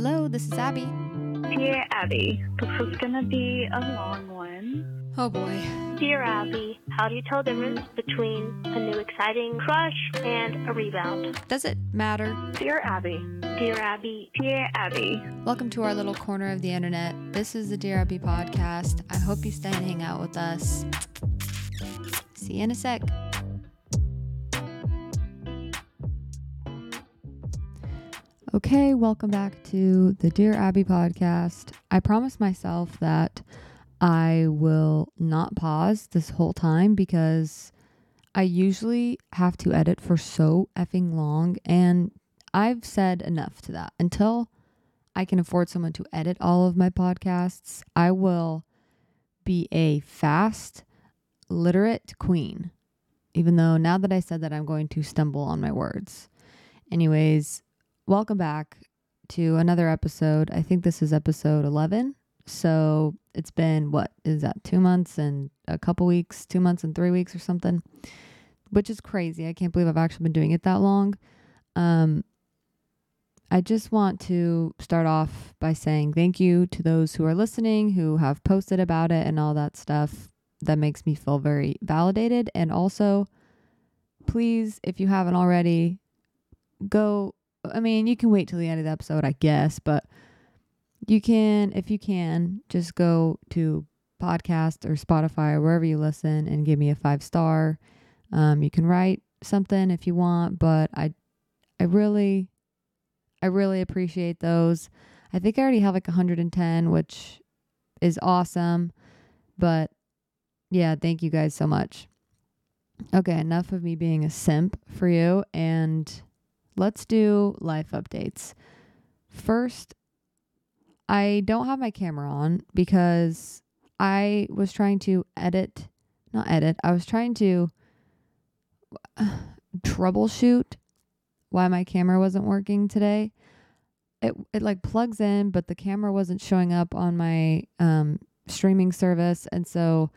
Hello, this is Abbey. Dear Abbey, this is gonna be a long one. Oh boy. Dear Abbey, how do you tell the difference between a new exciting crush and a rebound? Does it matter? Dear Abbey, Dear Abbey, dear Abbey, Welcome to our little corner of the internet. This is the Dear Abbey podcast. I hope you stay and hang out with us. See you in a sec. Okay, welcome back to the Dear Abbey podcast. I promised myself that I will not pause this whole time because I usually have to edit for so effing long and I've said enough to that. Until I can afford someone to edit all of my podcasts, I will be a fast, literate queen. Even though now that I said that, I'm going to stumble on my words. Anyways, welcome back to another episode. I think this is episode 11. So it's been what is that, two months and a couple weeks, two months and three weeks or something, which is crazy. I can't believe I've actually been doing it that long. Um, I just want to start off by saying thank you to those who are listening, who have posted about it and all that stuff. That makes me feel very validated. And also, please, if you haven't already, go. I mean, you can wait till the end of the episode, I guess, but you can, if you can, just go to podcast or Spotify or wherever you listen and give me a five star. Um, you can write something if you want, but I, I really, I really appreciate those. I think I already have like 110, which is awesome. But yeah, thank you guys so much. Okay, enough of me being a simp for you, and let's do life updates. First, I don't have my camera on because I was trying to edit, not edit, I was trying to troubleshoot why my camera wasn't working today. It it like plugs in, but the camera wasn't showing up on my um streaming service, and so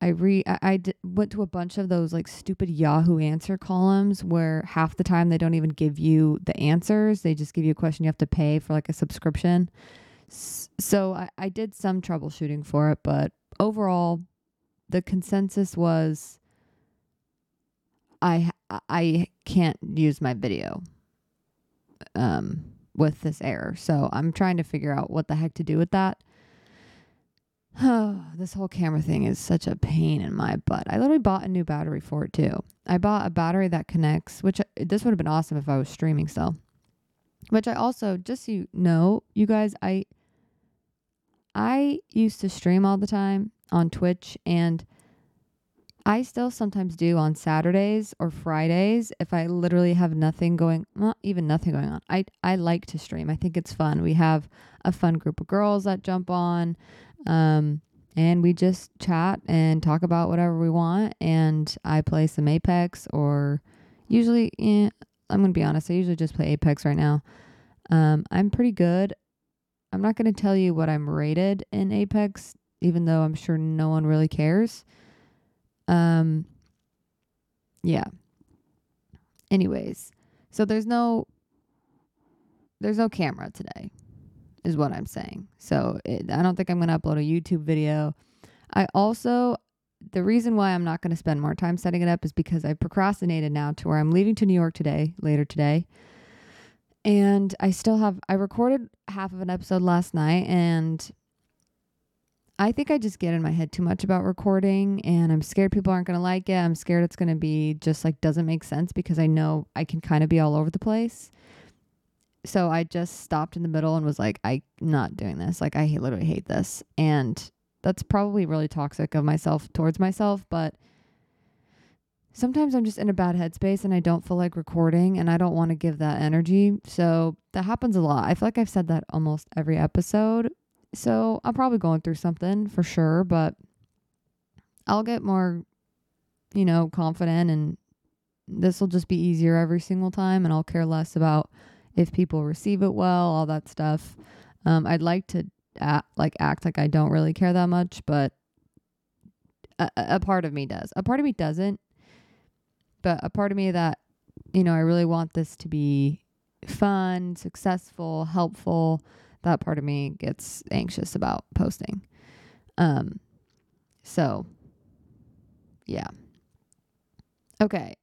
I re I, I d- went to a bunch of those like stupid Yahoo answer columns where half the time they don't even give you the answers; they just give you a question you have to pay for like a subscription. S- So I, I did some troubleshooting for it, but overall, the consensus was I I can't use my video um with this error. So I'm trying to figure out what the heck to do with that. this whole camera thing is such a pain in my butt. I literally bought a new battery for it too. I bought a battery that connects, which uh, this would have been awesome if I was streaming still. Which I also, just so you know, you guys, I I used to stream all the time on Twitch and I still sometimes do on Saturdays or Fridays if I literally have nothing going, not even nothing going on. I I like to stream. I think it's fun. We have a fun group of girls that jump on, um, and we just chat and talk about whatever we want. And I play some Apex or usually, eh, I'm gonna be honest. I usually just play Apex right now. Um, I'm pretty good. I'm not gonna tell you what I'm rated in Apex, even though I'm sure no one really cares. Um yeah. Anyways, so there's no there's no camera today is what I'm saying. So it, I don't think I'm going to upload a YouTube video. I also the reason why I'm not going to spend more time setting it up is because I procrastinated now to where I'm leaving to New York today, later today. And I still have I recorded half of an episode last night and I think I just get in my head too much about recording and I'm scared people aren't going to like it. I'm scared it's going to be just like doesn't make sense because I know I can kind of be all over the place. So I just stopped in the middle and was like, I'm not doing this. Like, I literally hate this. And that's probably really toxic of myself towards myself. But sometimes I'm just in a bad headspace and I don't feel like recording and I don't want to give that energy. So that happens a lot. I feel like I've said that almost every episode. So I'm probably going through something for sure, but I'll get more, you know, confident and this will just be easier every single time and I'll care less about if people receive it well, all that stuff. Um, I'd like to act, like act like I don't really care that much, but a, a part of me does. A part of me doesn't, but a part of me that you know I really want this to be fun, successful, helpful, that part of me gets anxious about posting. Um so yeah. Okay.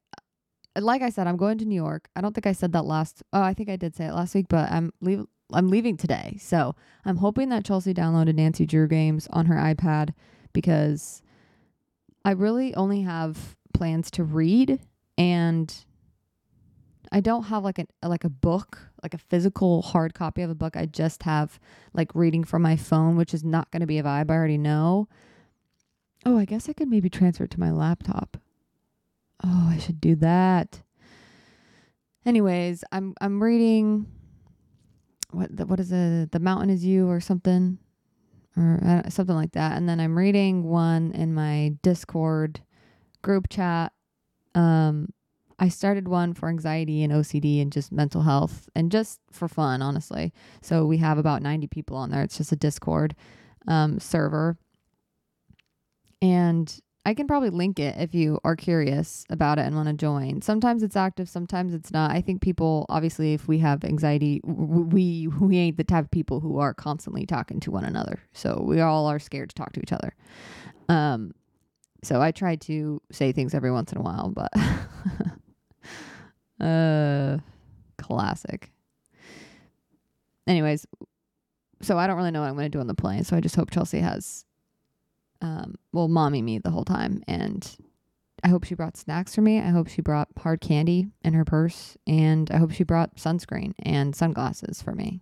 Like I said, I'm going to New York. I don't think I said that last. Oh, I think I did say it last week, but I'm leave. I'm leaving today, so I'm hoping that Chelsea downloaded Nancy Drew games on her iPad because I really only have plans to read and I don't have like a like a book, like a physical hard copy of a book. I just have like reading from my phone, which is not going to be a vibe. I already know. Oh, I guess I could maybe transfer it to my laptop. Oh, I should do that. Anyways, I'm I'm reading what the, what is it? The Mountain is You or something or uh, something like that. And then I'm reading one in my Discord group chat. Um I started one for anxiety and OCD and just mental health and just for fun, honestly. So we have about 90 people on there. It's just a Discord um, server. And I can probably link it if you are curious about it and want to join. Sometimes it's active, sometimes it's not. I think people, obviously, if we have anxiety, we we ain't the type of people who are constantly talking to one another. So we all are scared to talk to each other. Um, so I try to say things every once in a while, but uh, classic. Anyways, so I don't really know what I'm going to do on the plane. So I just hope Chelsea has um, well, mommy me the whole time. And I hope she brought snacks for me. I hope she brought hard candy in her purse. And I hope she brought sunscreen and sunglasses for me.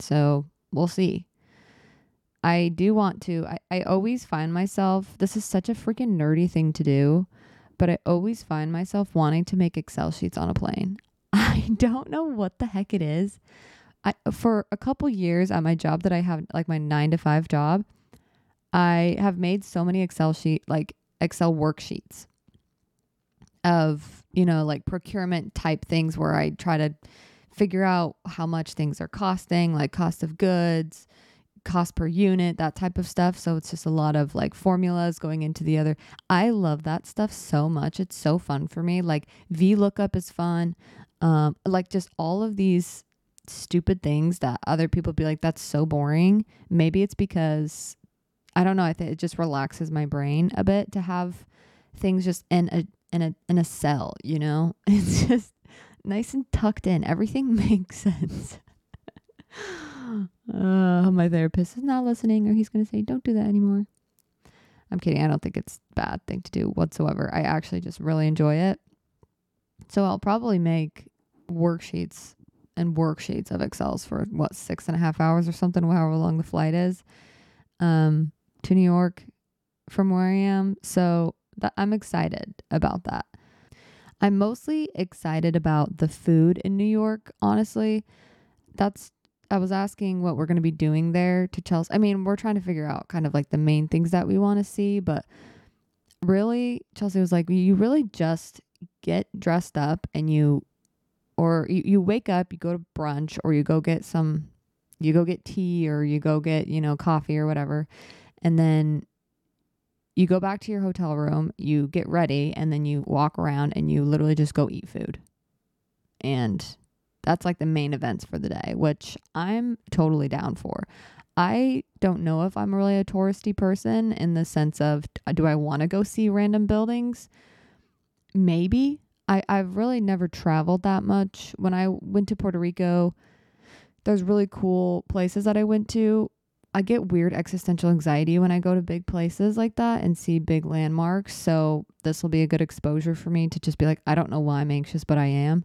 So we'll see. I do want to, I, I always find myself, this is such a freaking nerdy thing to do, but I always find myself wanting to make Excel sheets on a plane. I don't know what the heck it is. I, for a couple years at my job that I have, like my nine to five job, I have made so many Excel sheet like Excel worksheets of, you know, like procurement type things where I try to figure out how much things are costing, like cost of goods, cost per unit, that type of stuff. So it's just a lot of like formulas going into the other. I love that stuff so much. It's so fun for me. Like VLOOKUP is fun. Um, like just all of these stupid things that other people be like, that's so boring. Maybe it's because I don't know. I think it just relaxes my brain a bit to have things just in a in a in a cell. You know, it's just nice and tucked in. Everything makes sense. uh, my therapist is not listening, or he's gonna say, "Don't do that anymore." I'm kidding. I don't think it's a bad thing to do whatsoever. I actually just really enjoy it. So I'll probably make worksheets and worksheets of Excels for what six and a half hours or something, however long the flight is. Um, to New York from where I am. So I'm excited about that. I'm mostly excited about the food in New York, honestly. That's I was asking what we're going to be doing there to Chelsea. I mean, we're trying to figure out kind of like the main things that we want to see, but really Chelsea was like, you really just get dressed up and you or you, you wake up, you go to brunch or you go get some you go get tea or you go get, you know, coffee or whatever and then you go back to your hotel room, you get ready, and then you walk around and you literally just go eat food. And that's like the main events for the day, which I'm totally down for. I don't know if I'm really a touristy person in the sense of uh, do I want to go see random buildings? Maybe. I, I've really never traveled that much. When I went to Puerto Rico, there's really cool places that I went to I get weird existential anxiety when I go to big places like that and see big landmarks. So this will be a good exposure for me to just be like, I don't know why I'm anxious, but I am.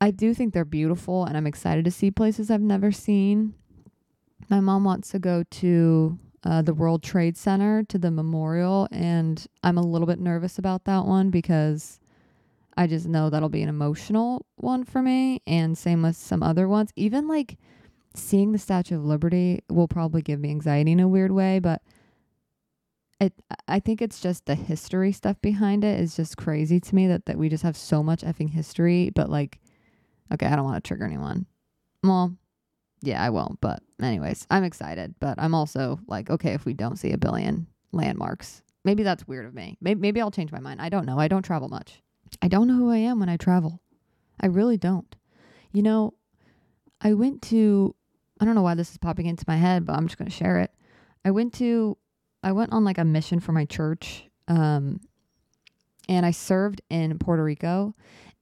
I do think they're beautiful and I'm excited to see places I've never seen. My mom wants to go to uh, the World Trade Center to the memorial, and I'm a little bit nervous about that one because I just know that'll be an emotional one for me. And same with some other ones. Even like, seeing the Statue of Liberty will probably give me anxiety in a weird way, but it I think it's just the history stuff behind it is just crazy to me that, that we just have so much effing history, but like okay, I don't want to trigger anyone. Well, yeah, I won't, but anyways, I'm excited, but I'm also like, okay, if we don't see a billion landmarks, maybe that's weird of me. Maybe, maybe I'll change my mind. I don't know. I don't travel much. I don't know who I am when I travel. I really don't. You know, I went to I don't know why this is popping into my head, but I'm just going to share it. I went to I went on like a mission for my church um and I served in Puerto Rico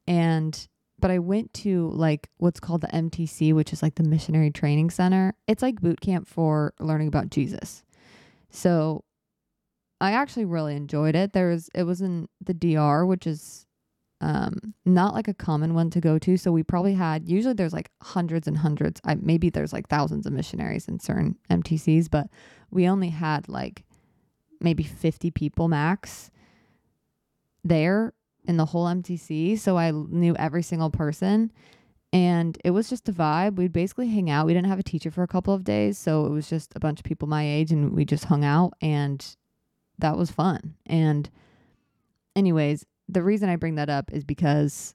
and but I went to like what's called the MTC, which is like the Missionary Training Center. It's like boot camp for learning about Jesus. So I actually really enjoyed it. There was it was in the DR, which is um not like a common one to go to. So we probably had usually there's like hundreds and hundreds. I maybe there's like thousands of missionaries in certain MTCs, but we only had like maybe 50 people max there in the whole MTC. So I knew every single person. And it was just a vibe. We'd basically hang out. We didn't have a teacher for a couple of days. So it was just a bunch of people my age and we just hung out. And that was fun. And, anyways, the reason I bring that up is because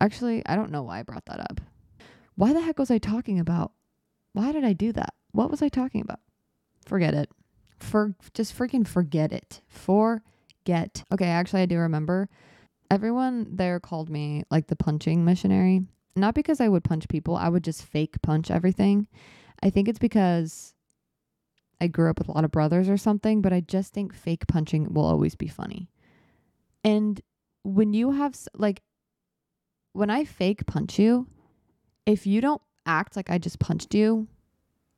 actually, I don't know why I brought that up. Why the heck was I talking about? Why did I do that? What was I talking about? Forget it. For just freaking forget it. Forget. Okay, actually I do remember. Everyone there called me like the punching missionary. Not because I would punch people, I would just fake punch everything. I think it's because I grew up with a lot of brothers or something, but I just think fake punching will always be funny. And when you have like when I fake punch you, if you don't act like I just punched you,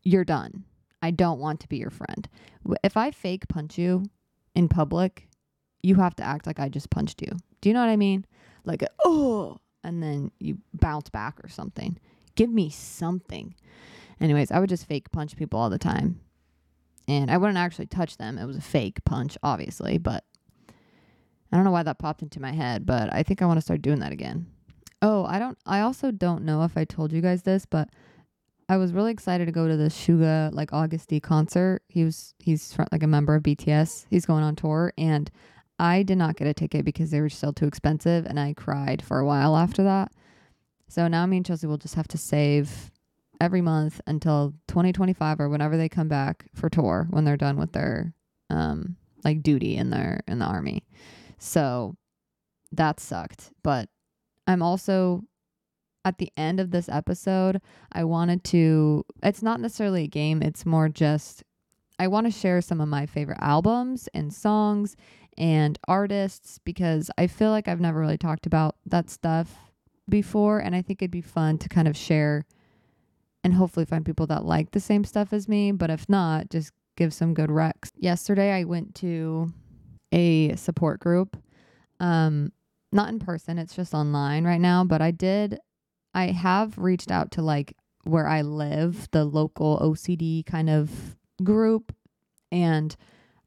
you're done. I don't want to be your friend. If I fake punch you in public, you have to act like I just punched you. Do you know what I mean? Like, oh, and then you bounce back or something. Give me something. Anyways, I would just fake punch people all the time. And I wouldn't actually touch them. It was a fake punch, obviously, but I don't know why that popped into my head, but I think I want to start doing that again. Oh, I don't I also don't know if I told you guys this, but I was really excited to go to the Suga like Agust D concert. He was he's like a member of BTS. He's going on tour and I did not get a ticket because they were still too expensive and I cried for a while after that. So now me and Chelsea will just have to save every month until 2025 or whenever they come back for tour when they're done with their um like duty in their in the army. So that sucked, but I'm also at the end of this episode, I wanted to it's not necessarily a game, it's more just I want to share some of my favorite albums and songs and artists because I feel like I've never really talked about that stuff before and I think it'd be fun to kind of share and hopefully find people that like the same stuff as me, but if not, just give some good recs. Yesterday I went to a support group um not in person, it's just online right now, but I did I have reached out to like where I live, the local OCD kind of group, and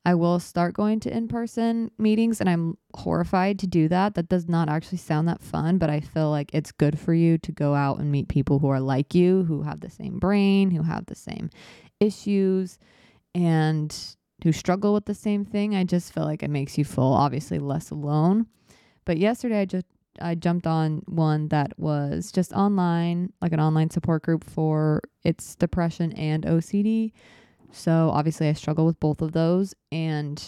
I will start going to in person meetings. And I'm horrified to do that. That does not actually sound that fun, but I feel like it's good for you to go out and meet people who are like you, who have the same brain, who have the same issues, and who struggle with the same thing. I just feel like it makes you feel obviously less alone. But yesterday I just I jumped on one that was just online, like an online support group for its depression and OCD. So obviously I struggle with both of those and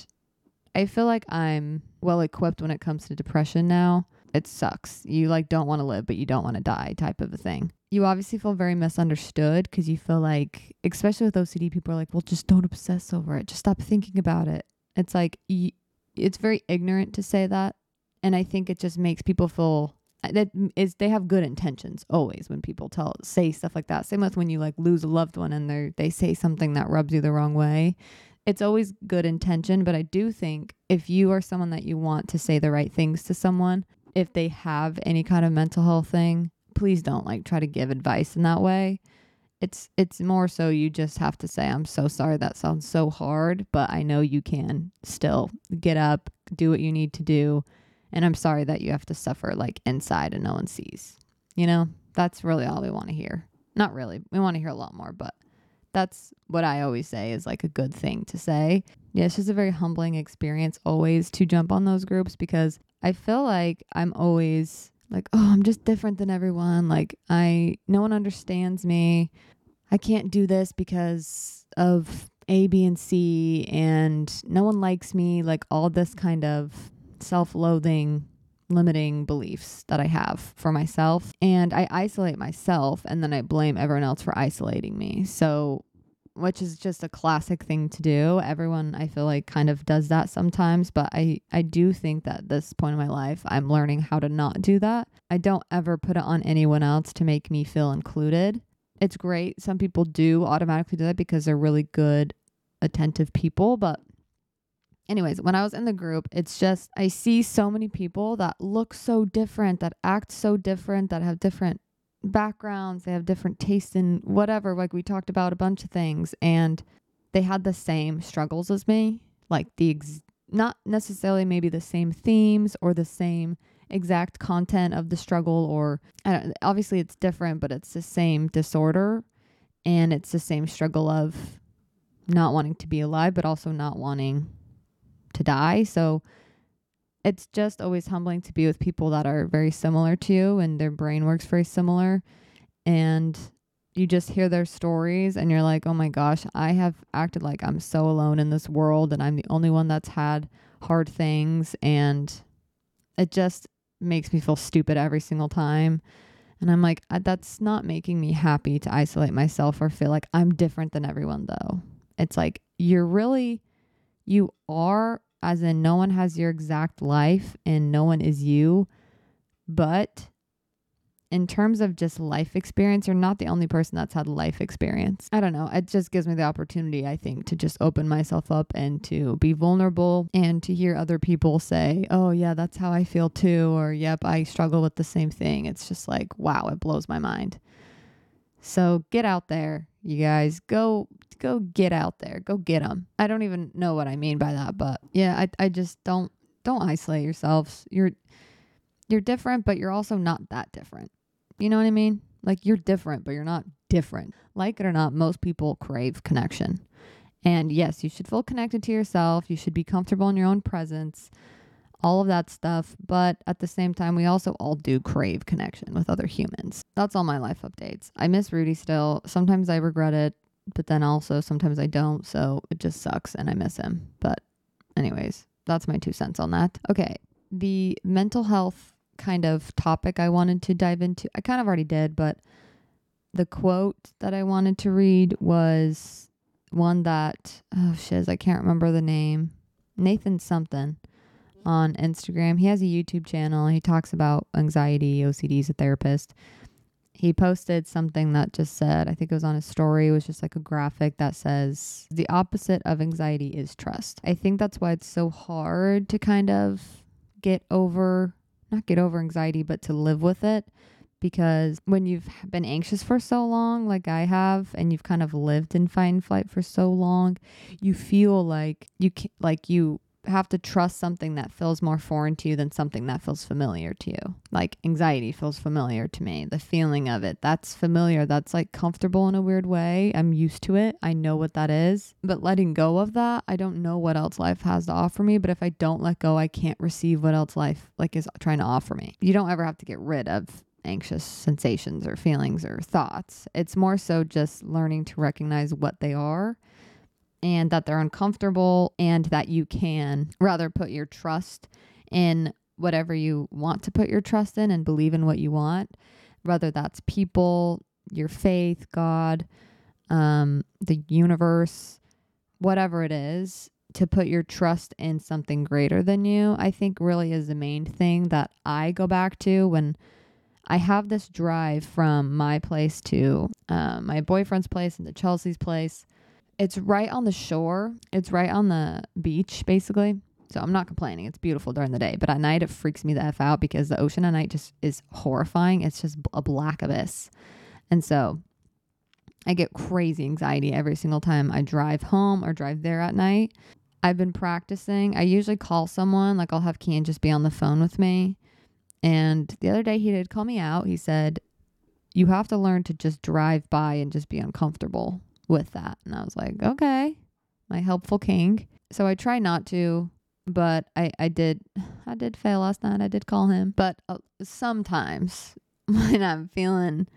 I feel like I'm well equipped when it comes to depression now. It sucks. You like don't want to live but you don't want to die type of a thing. You obviously feel very misunderstood cuz you feel like especially with OCD people are like, "Well, just don't obsess over it. Just stop thinking about it." It's like y- it's very ignorant to say that and I think it just makes people feel uh, that is they have good intentions always when people tell say stuff like that. Same with when you like lose a loved one and they they say something that rubs you the wrong way. It's always good intention, but I do think if you are someone that you want to say the right things to someone, if they have any kind of mental health thing, please don't like try to give advice in that way. It's it's more so you just have to say I'm so sorry that sounds so hard, but I know you can still get up, do what you need to do and I'm sorry that you have to suffer like inside and no one sees. You know, that's really all we want to hear. Not really. We want to hear a lot more, but that's what I always say is like a good thing to say. Yeah, it's just a very humbling experience always to jump on those groups because I feel like I'm always like, oh, I'm just different than everyone. Like, I, no one understands me. I can't do this because of A, B, and C, and no one likes me. Like, all this kind of self loathing limiting beliefs that I have for myself. And I isolate myself and then I blame everyone else for isolating me. So, which is just a classic thing to do. Everyone I feel like kind of does that sometimes, but I I do think that this point in my life I'm learning how to not do that. I don't ever put it on anyone else to make me feel included. It's great. Some people do automatically do that because they're really good attentive people, but anyways, when I was in the group, it's just I see so many people that look so different, that act so different, that have different backgrounds, they have different tastes in whatever. Like we talked about a bunch of things, and they had the same struggles as me, like the ex- not necessarily maybe the same themes or the same exact content of the struggle, or obviously it's different, but it's the same disorder, and it's the same struggle of not wanting to be alive, but also not wanting to die. So it's just always humbling to be with people that are very similar to you and their brain works very similar. And you just hear their stories and you're like, oh my gosh, I have acted like I'm so alone in this world and I'm the only one that's had hard things. And it just makes me feel stupid every single time. And I'm like, that's not making me happy to isolate myself or feel like I'm different than everyone, though. It's like, you're really, you are as in no one has your exact life and no one is you. But in terms of just life experience, you're not the only person that's had life experience. I don't know. It just gives me the opportunity, I think, to just open myself up and to be vulnerable and to hear other people say, oh, yeah, that's how I feel too. Or, yep, I struggle with the same thing. It's just like, wow, it blows my mind. So get out there, you guys. Go go get out there. Go get them. I don't even know what I mean by that, but yeah, I I just don't don't isolate yourselves. You're you're different, but you're also not that different. You know what I mean? Like you're different, but you're not different. Like it or not, most people crave connection. And yes, you should feel connected to yourself. You should be comfortable in your own presence all of that stuff. But at the same time, we also all do crave connection with other humans. That's all my life updates. I miss Rudy still. Sometimes I regret it, but then also sometimes I don't. So it just sucks and I miss him. But, anyways, that's my two cents on that. Okay. The mental health kind of topic I wanted to dive into, I kind of already did, but the quote that I wanted to read was one that, oh shiz, I can't remember the name. Nathan something on Instagram. He has a YouTube channel. He talks about anxiety, OCD a therapist. He posted something that just said, I think it was on his story, it was just like a graphic that says, the opposite of anxiety is trust. I think that's why it's so hard to kind of get over, not get over anxiety, but to live with it. Because when you've been anxious for so long, like I have, and you've kind of lived in fight and flight for so long, you feel like you can't, like you have to trust something that feels more foreign to you than something that feels familiar to you. Like anxiety feels familiar to me. The feeling of it, that's familiar. That's like comfortable in a weird way. I'm used to it. I know what that is. But letting go of that, I don't know what else life has to offer me, but if I don't let go, I can't receive what else life like is trying to offer me. You don't ever have to get rid of anxious sensations or feelings or thoughts. It's more so just learning to recognize what they are and that they're uncomfortable and that you can rather put your trust in whatever you want to put your trust in and believe in what you want, whether that's people, your faith, God, um, the universe, whatever it is, to put your trust in something greater than you, I think really is the main thing that I go back to when I have this drive from my place to uh, my boyfriend's place and to Chelsea's place it's right on the shore. It's right on the beach, basically. So I'm not complaining. It's beautiful during the day, but at night it freaks me the f out because the ocean at night just is horrifying. It's just a black abyss, and so I get crazy anxiety every single time I drive home or drive there at night. I've been practicing. I usually call someone, like I'll have Kian just be on the phone with me. And the other day he did call me out. He said, You have to learn to just drive by and just be uncomfortable with that. And I was like, okay, my helpful king. So I try not to, but I, I did, I did fail last night. I did call him, but uh, sometimes when I'm feeling,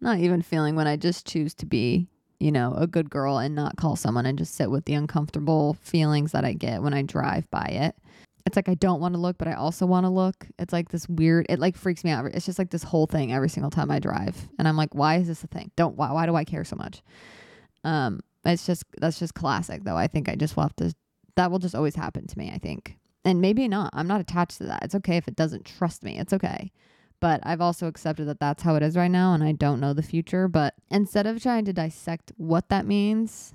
not even feeling, when I just choose to be, you know, a good girl and not call someone and just sit with the uncomfortable feelings that I get when I drive by it. It's like I don't want to look, but I also want to look. It's like this weird. It like freaks me out. It's just like this whole thing every single time I drive, and I'm like, why is this a thing? Don't why? Why do I care so much? Um, it's just that's just classic though. I think I just will have to. That will just always happen to me. I think, and maybe not. I'm not attached to that. It's okay if it doesn't trust me. It's okay. But I've also accepted that that's how it is right now, and I don't know the future. But instead of trying to dissect what that means,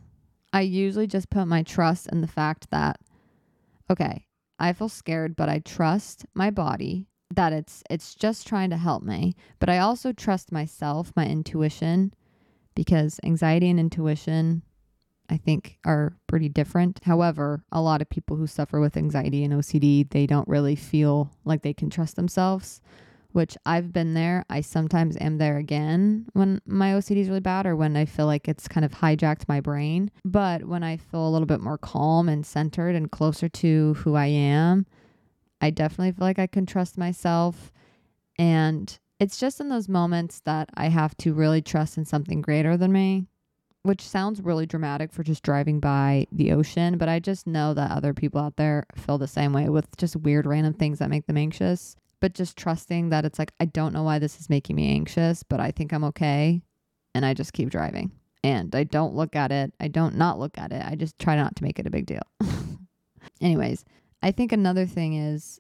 I usually just put my trust in the fact that, okay, I feel scared, but I trust my body that it's it's just trying to help me. But I also trust myself, my intuition, because anxiety and intuition I think are pretty different. However, a lot of people who suffer with anxiety and OCD, they don't really feel like they can trust themselves which I've been there. I sometimes am there again when my OCD is really bad or when I feel like it's kind of hijacked my brain. But when I feel a little bit more calm and centered and closer to who I am, I definitely feel like I can trust myself. And it's just in those moments that I have to really trust in something greater than me, which sounds really dramatic for just driving by the ocean. But I just know that other people out there feel the same way with just weird random things that make them anxious but just trusting that it's like, I don't know why this is making me anxious, but I think I'm okay. And I just keep driving. And I don't look at it. I don't not look at it. I just try not to make it a big deal. Anyways, I think another thing is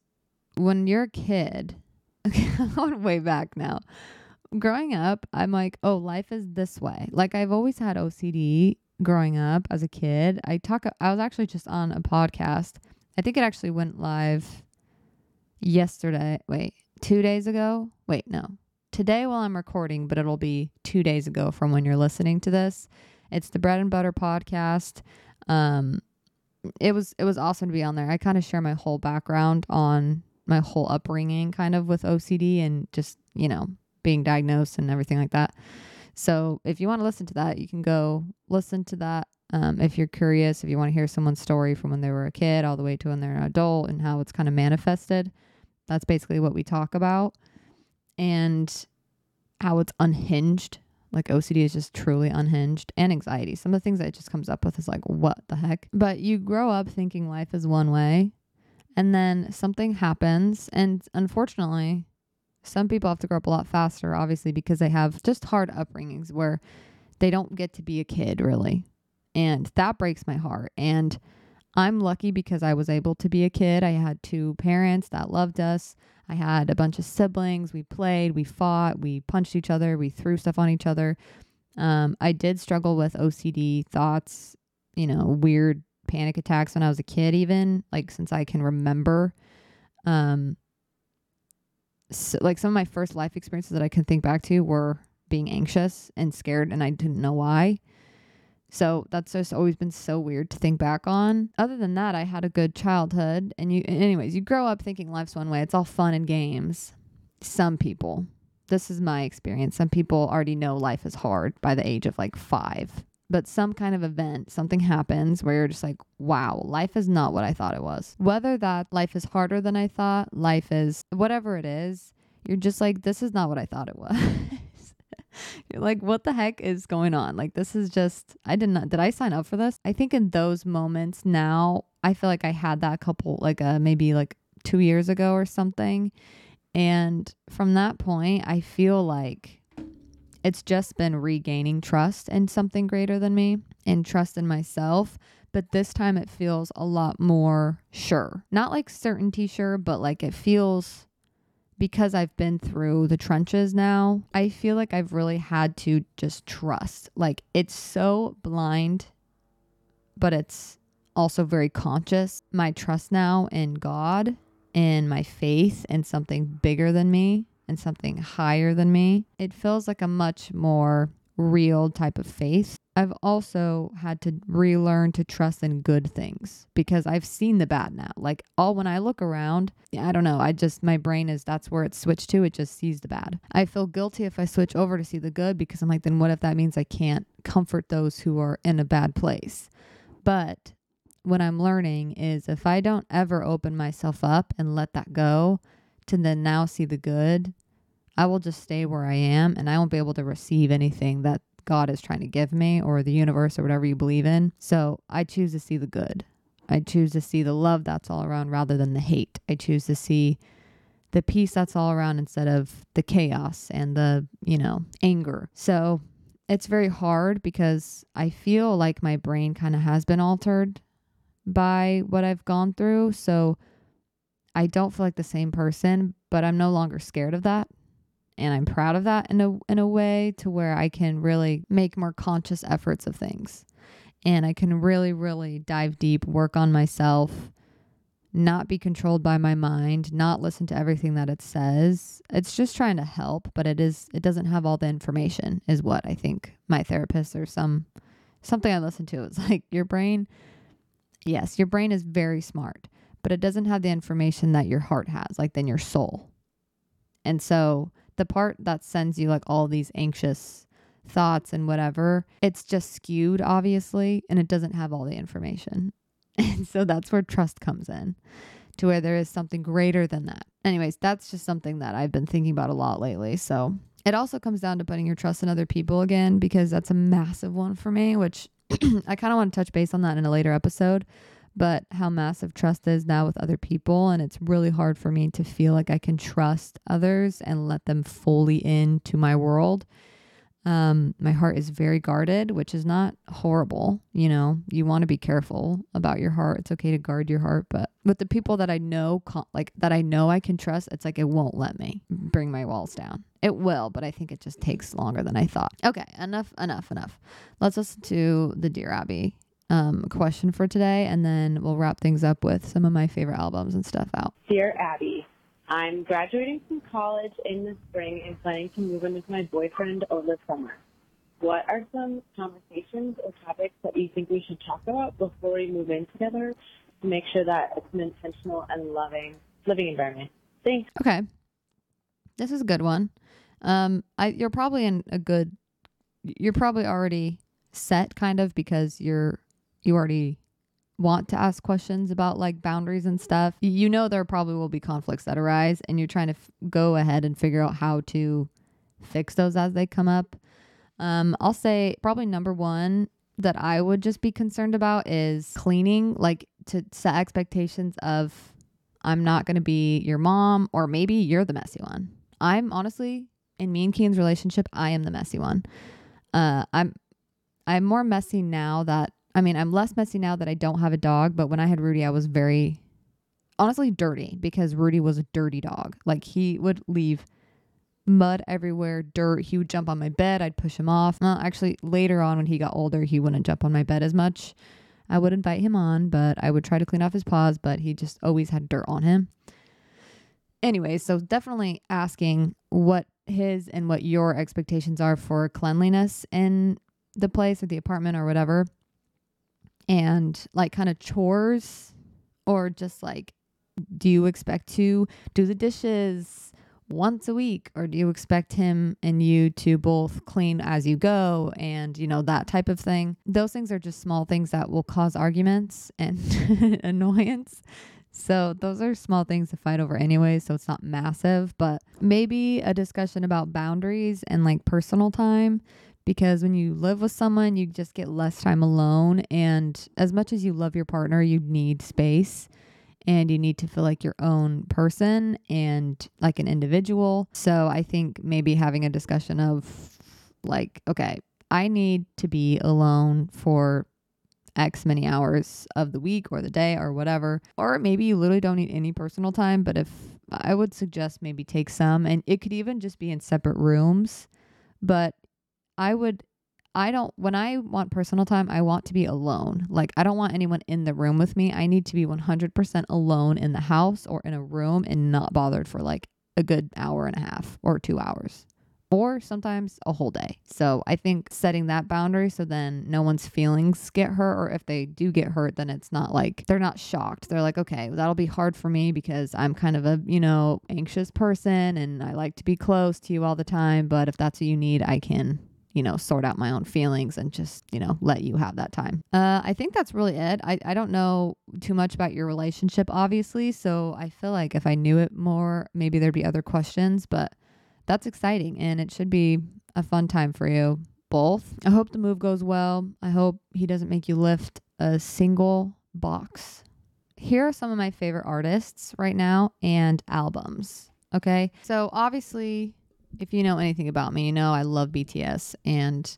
when you're a kid, okay, I'm way back now. Growing up, I'm like, oh, life is this way. Like I've always had OCD growing up as a kid. I talk I was actually just on a podcast. I think it actually went live yesterday. Wait, two days ago? Wait, no. Today while I'm recording, but it'll be two days ago from when you're listening to this. It's the Bread and Butter podcast. Um, it was it was awesome to be on there. I kind of share my whole background on my whole upbringing, kind of with OCD and just you know being diagnosed and everything like that. So if you want to listen to that, you can go listen to that. Um, if you're curious, if you want to hear someone's story from when they were a kid all the way to when they're an adult and how it's kind of manifested, that's basically what we talk about. And how it's unhinged. Like OCD is just truly unhinged and anxiety. Some of the things that it just comes up with is like, what the heck? But you grow up thinking life is one way and then something happens. And unfortunately, some people have to grow up a lot faster, obviously, because they have just hard upbringings where they don't get to be a kid really. And that breaks my heart. And I'm lucky because I was able to be a kid. I had two parents that loved us. I had a bunch of siblings. We played, we fought, we punched each other, we threw stuff on each other. Um, I did struggle with OCD thoughts, you know, weird panic attacks when I was a kid, even like since I can remember. Um, so, like some of my first life experiences that I can think back to were being anxious and scared, and I didn't know why. So that's just always been so weird to think back on. Other than that, I had a good childhood. And you, anyways, you grow up thinking life's one way. It's all fun and games. Some people, this is my experience. Some people already know life is hard by the age of like five. But some kind of event, something happens where you're just like, wow, life is not what I thought it was. Whether that life is harder than I thought, life is whatever it is, you're just like, this is not what I thought it was. You're like, what the heck is going on? Like, this is just, I did not, did I sign up for this? I think in those moments now, I feel like I had that couple, like, uh, maybe like two years ago or something. And from that point, I feel like it's just been regaining trust in something greater than me and trust in myself. But this time it feels a lot more sure. Not like certainty sure, but like it feels because I've been through the trenches now, I feel like I've really had to just trust. Like it's so blind, but it's also very conscious. My trust now in God and my faith in something bigger than me and something higher than me. It feels like a much more real type of faith. I've also had to relearn to trust in good things because I've seen the bad now. Like all when I look around, I don't know, I just my brain is that's where it's switched to. It just sees the bad. I feel guilty if I switch over to see the good because I'm like then what if that means I can't comfort those who are in a bad place? But what I'm learning is if I don't ever open myself up and let that go to then now see the good, I will just stay where I am and I won't be able to receive anything that God is trying to give me or the universe or whatever you believe in. So I choose to see the good I choose to see the love that's all around rather than the hate. I choose to see the peace that's all around instead of the chaos and the, you know, anger. So it's very hard because I feel like my brain kind of has been altered by what I've gone through. So I don't feel like the same person, but I'm no longer scared of that. And I'm proud of that in a in a way to where I can really make more conscious efforts of things. And I can really, really dive deep, work on myself, not be controlled by my mind, not listen to everything that it says. It's just trying to help, but it is it doesn't have all the information is what I think my therapist or some something I listen to is like your brain yes, your brain is very smart, but it doesn't have the information that your heart has, like then your soul. And so the part that sends you like all these anxious thoughts and whatever, it's just skewed obviously, and it doesn't have all the information. And so that's where trust comes in to where there is something greater than that. Anyways, that's just something that I've been thinking about a lot lately. So it also comes down to putting your trust in other people again, because that's a massive one for me, which I kind of want to touch base on that in a later episode. But how massive trust is now with other people. And it's really hard for me to feel like I can trust others and let them fully into my world um, my heart is very guarded, which is not horrible. You know, you want to be careful about your heart. It's okay to guard your heart, but with the people that I know, like that I know I can trust, it's like it won't let me bring my walls down. It will, but I think it just takes longer than I thought. Okay, enough, enough, enough. Let's listen to the Dear Abbey um, question for today, and then we'll wrap things up with some of my favorite albums and stuff out. Dear Abbey, I'm graduating from college in the spring and planning to move in with my boyfriend over summer. What are some conversations or topics that you think we should talk about before we move in together to make sure that it's an intentional and loving living environment? Thanks. Okay. This is a good one. Um, I you're probably in a good you're probably already set kind of because you're you already want to ask questions about like boundaries and stuff, you know there probably will be conflicts that arise and you're trying to f- go ahead and figure out how to fix those as they come up. Um, I'll say probably number one that I would just be concerned about is cleaning, like to set expectations of I'm not going to be your mom or maybe you're the messy one. I'm honestly in me and Kian's relationship, I am the messy one. Uh, I'm I'm more messy now that I mean, I'm less messy now that I don't have a dog, but when I had Rudy, I was very honestly dirty because Rudy was a dirty dog. Like he would leave mud everywhere, dirt. He would jump on my bed. I'd push him off. Well, actually, later on when he got older, he wouldn't jump on my bed as much. I would invite him on, but I would try to clean off his paws, but he just always had dirt on him. Anyway, so definitely asking what his and what your expectations are for cleanliness in the place or the apartment or whatever and like kind of chores or just like do you expect to do the dishes once a week or do you expect him and you to both clean as you go and you know that type of thing? Those things are just small things that will cause arguments and annoyance. So those are small things to fight over anyway so it's not massive but maybe a discussion about boundaries and like personal time because when you live with someone, you just get less time alone. And as much as you love your partner, you need space and you need to feel like your own person and like an individual. So I think maybe having a discussion of like, okay, I need to be alone for X many hours of the week or the day or whatever. Or maybe you literally don't need any personal time, but if I would suggest maybe take some and it could even just be in separate rooms. But I would I don't when I want personal time, I want to be alone. Like I don't want anyone in the room with me. I need to be 100% alone in the house or in a room and not bothered for like a good hour and a half or 2 hours or sometimes a whole day. So I think setting that boundary so then no one's feelings get hurt, or if they do get hurt, then it's not like they're not shocked. They're like, okay, that'll be hard for me because I'm kind of a, you know, anxious person and I like to be close to you all the time. But if that's what you need, I can you know, sort out my own feelings and just, you know, let you have that time. Uh, I think that's really it. I, I don't know too much about your relationship, obviously. So I feel like if I knew it more, maybe there'd be other questions, but that's exciting and it should be a fun time for you both. I hope the move goes well. I hope he doesn't make you lift a single box. Here are some of my favorite artists right now and albums. Okay. So, obviously, if you know anything about me, you know I love BTS and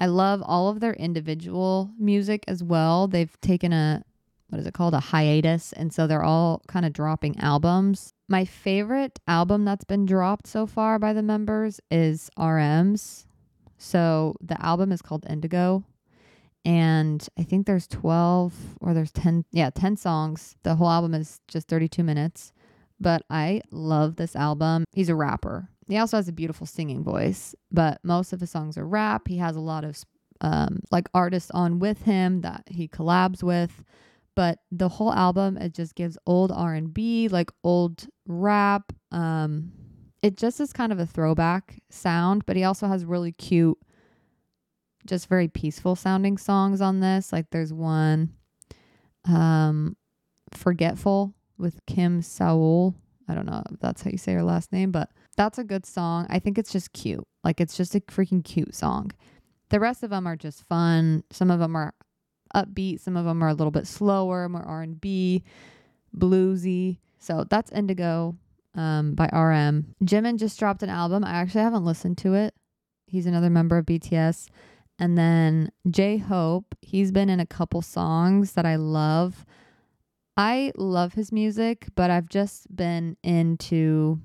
I love all of their individual music as well. They've taken a, what is it called? A hiatus. And so they're all kind of dropping albums. My favorite album that's been dropped so far by the members is RM's. So the album is called Indigo and I think there's 12 or there's 10 yeah 10 songs the whole album is just 32 minutes but I love this album he's a rapper he also has a beautiful singing voice but most of his songs are rap he has a lot of um, like artists on with him that he collabs with but the whole album it just gives old R&B like old rap um it just is kind of a throwback sound but he also has really cute just very peaceful sounding songs on this. Like there's one um Forgetful with Kim Sawol. I don't know if that's how you say her last name, but that's a good song. I think it's just cute. Like it's just a freaking cute song. The rest of them are just fun. Some of them are upbeat, some of them are a little bit slower, more R&B, bluesy. So that's Indigo um, by RM. Jimin just dropped an album. I actually haven't listened to it. He's another member of BTS. And then J Hope, he's been in a couple songs that I love. I love his music, but I've just been into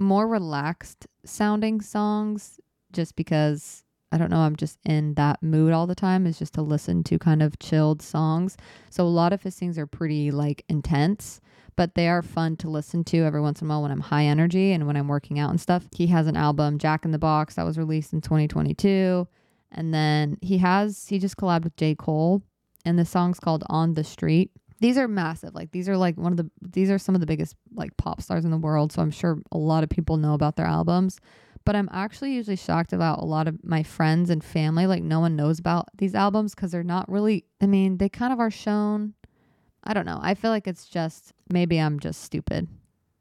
more relaxed sounding songs just because I don't know, I'm just in that mood all the time is just to listen to kind of chilled songs. So a lot of his things are pretty like intense, but they are fun to listen to every once in a while when I'm high energy and when I'm working out and stuff. He has an album, Jack in the Box, that was released in 2022. And then he has he just collabed with J. Cole and the song's called On the Street. These are massive. Like these are like one of the these are some of the biggest like pop stars in the world. So I'm sure a lot of people know about their albums. But I'm actually usually shocked about a lot of my friends and family. Like no one knows about these albums because they're not really I mean, they kind of are shown. I don't know. I feel like it's just maybe I'm just stupid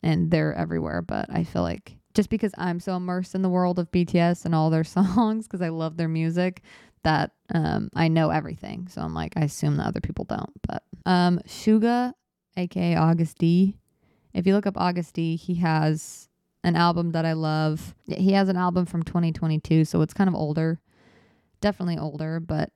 and they're everywhere, but I feel like just because I'm so immersed in the world of BTS and all their songs because I love their music that um, I know everything. So I'm like, I assume that other people don't. But um, Suga, aka Agust D, if you look up Agust D, he has an album that I love. He has an album from 2022, so it's kind of older, definitely older, but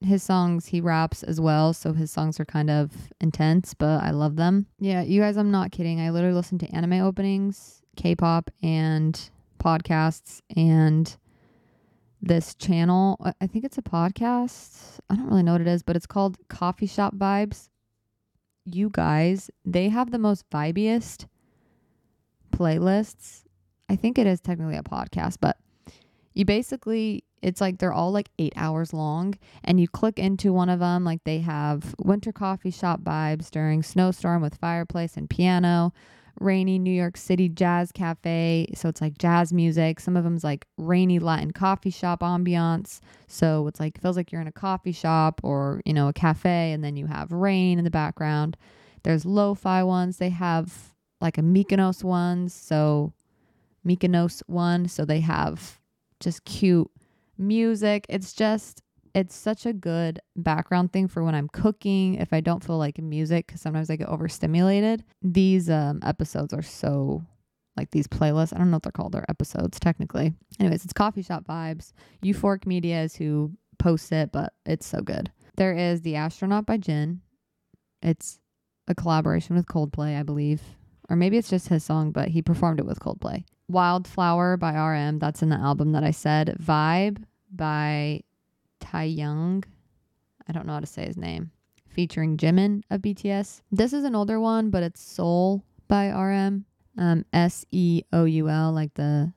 his songs he raps as well so his songs are kind of intense but i love them yeah you guys i'm not kidding i literally listen to anime openings K-pop and podcasts and this channel. I think it's a podcast. I don't really know what it is, but it's called Coffee Shop Vibes. You guys, they have the most vibiest playlists. I think it is technically a podcast, but you basically it's like they're all like 8 hours long and you click into one of them like they have winter coffee shop vibes during snowstorm with fireplace and piano rainy New York City jazz cafe. So it's like jazz music. Some of them's like rainy Latin coffee shop ambiance. So it's like feels like you're in a coffee shop or, you know, a cafe and then you have rain in the background. There's lo-fi ones. They have like a Mykonos ones. So Mykonos one. So they have just cute music. It's just it's such a good background thing for when I'm cooking. If I don't feel like music, because sometimes I get overstimulated. These um, episodes are so like these playlists. I don't know what they're called. They're episodes technically. Anyways, it's coffee shop vibes. Euphoric Media is who posts it, but it's so good. There is The Astronaut by Jin. It's a collaboration with Coldplay, I believe. Or maybe it's just his song, but he performed it with Coldplay. Wildflower by RM. That's in the album that I said. Vibe by Taehyung. I don't know how to say his name. Featuring Jimin of BTS. This is an older one, but it's Seoul by RM. Um, S E O U L, like the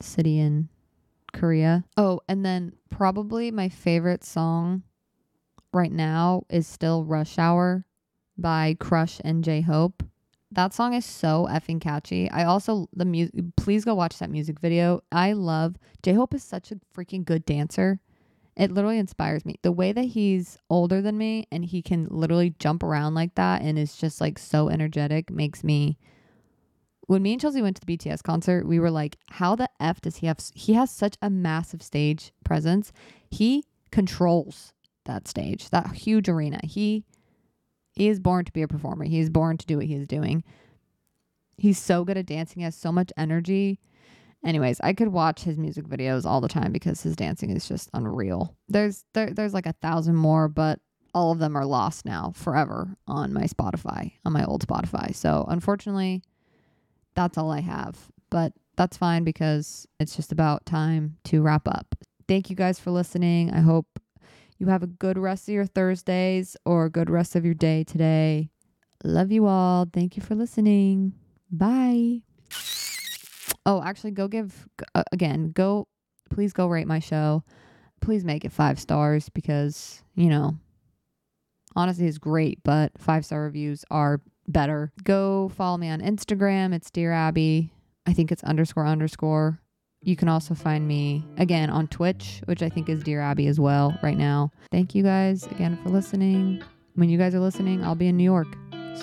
city in Korea. Oh, and then probably my favorite song right now is still Rush Hour by Crush and J Hope. That song is so effing catchy. I also the music please go watch that music video. I love J Hope is such a freaking good dancer. It literally inspires me. The way that he's older than me and he can literally jump around like that and is just like so energetic makes me. When me and Chelsea went to the BTS concert, we were like, how the F does he have? He has such a massive stage presence. He controls that stage, that huge arena. He he is born to be a performer. He is born to do what he is doing. He's so good at dancing. He has so much energy. Anyways, I could watch his music videos all the time because his dancing is just unreal. There's there, there's like a thousand more, but all of them are lost now forever on my Spotify, on my old Spotify. So unfortunately, that's all I have. But that's fine because it's just about time to wrap up. Thank you guys for listening. I hope you have a good rest of your Thursdays or a good rest of your day today. Love you all. Thank you for listening. Bye. Oh, actually, go give, uh, again, go, please go rate my show. Please make it five stars because, you know, honestly, it's great, but five star reviews are better. Go follow me on Instagram. It's Dear Abbey. I think it's underscore underscore. You can also find me again on Twitch, which I think is Dear Abbey as well right now. Thank you guys again for listening. When you guys are listening, I'll be in New York.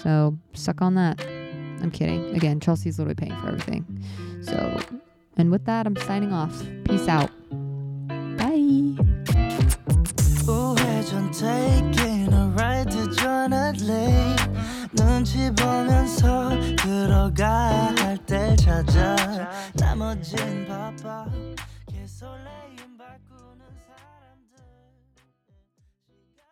So suck on that. I'm kidding. Again, Chelsea's literally paying for everything. So, and with that, I'm signing off. Peace out. Bye. 우회전 taking a ride to Jonathan 눈치 보면서 들어가 할 때 찾아 나머진